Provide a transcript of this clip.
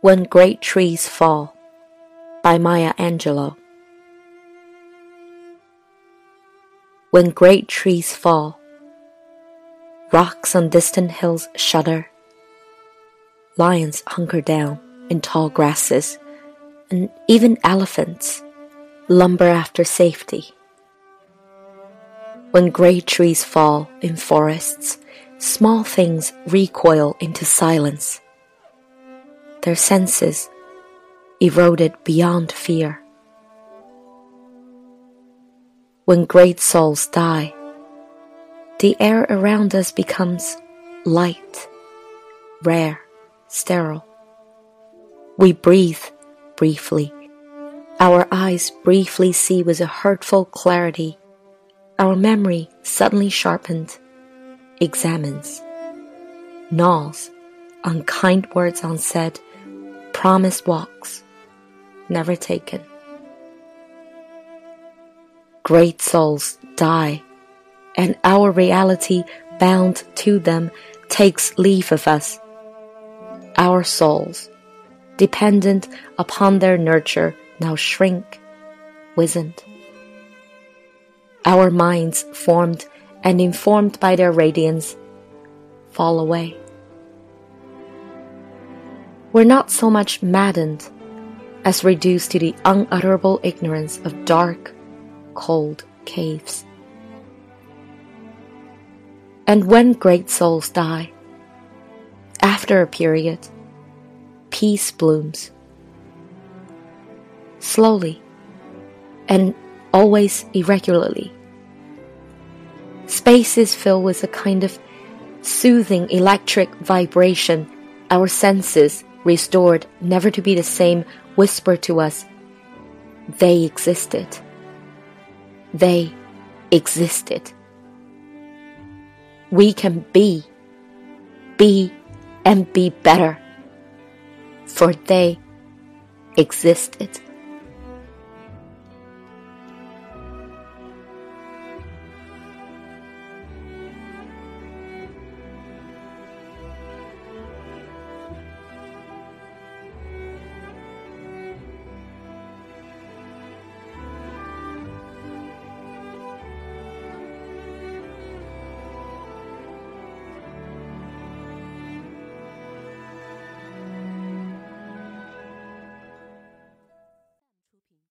When Great Trees Fall by Maya Angelou. When great trees fall, rocks on distant hills shudder, lions hunker down in tall grasses, and even elephants lumber after safety. When great trees fall in forests, small things recoil into silence their senses eroded beyond fear. When great souls die, the air around us becomes light, rare, sterile. We breathe briefly. Our eyes briefly see with a hurtful clarity. Our memory suddenly sharpened, examines, gnaws on kind words unsaid promised walks, never taken. Great souls die, and our reality bound to them takes leave of us. Our souls, dependent upon their nurture, now shrink, wizened. Our minds, formed and informed by their radiance, fall away were not so much maddened as reduced to the unutterable ignorance of dark, cold caves. And when great souls die, after a period, peace blooms. Slowly and always irregularly. Space is filled with a kind of soothing electric vibration our senses restored, never to be the same, whisper to us, they existed. They existed. We can be, be, and be better, for they existed.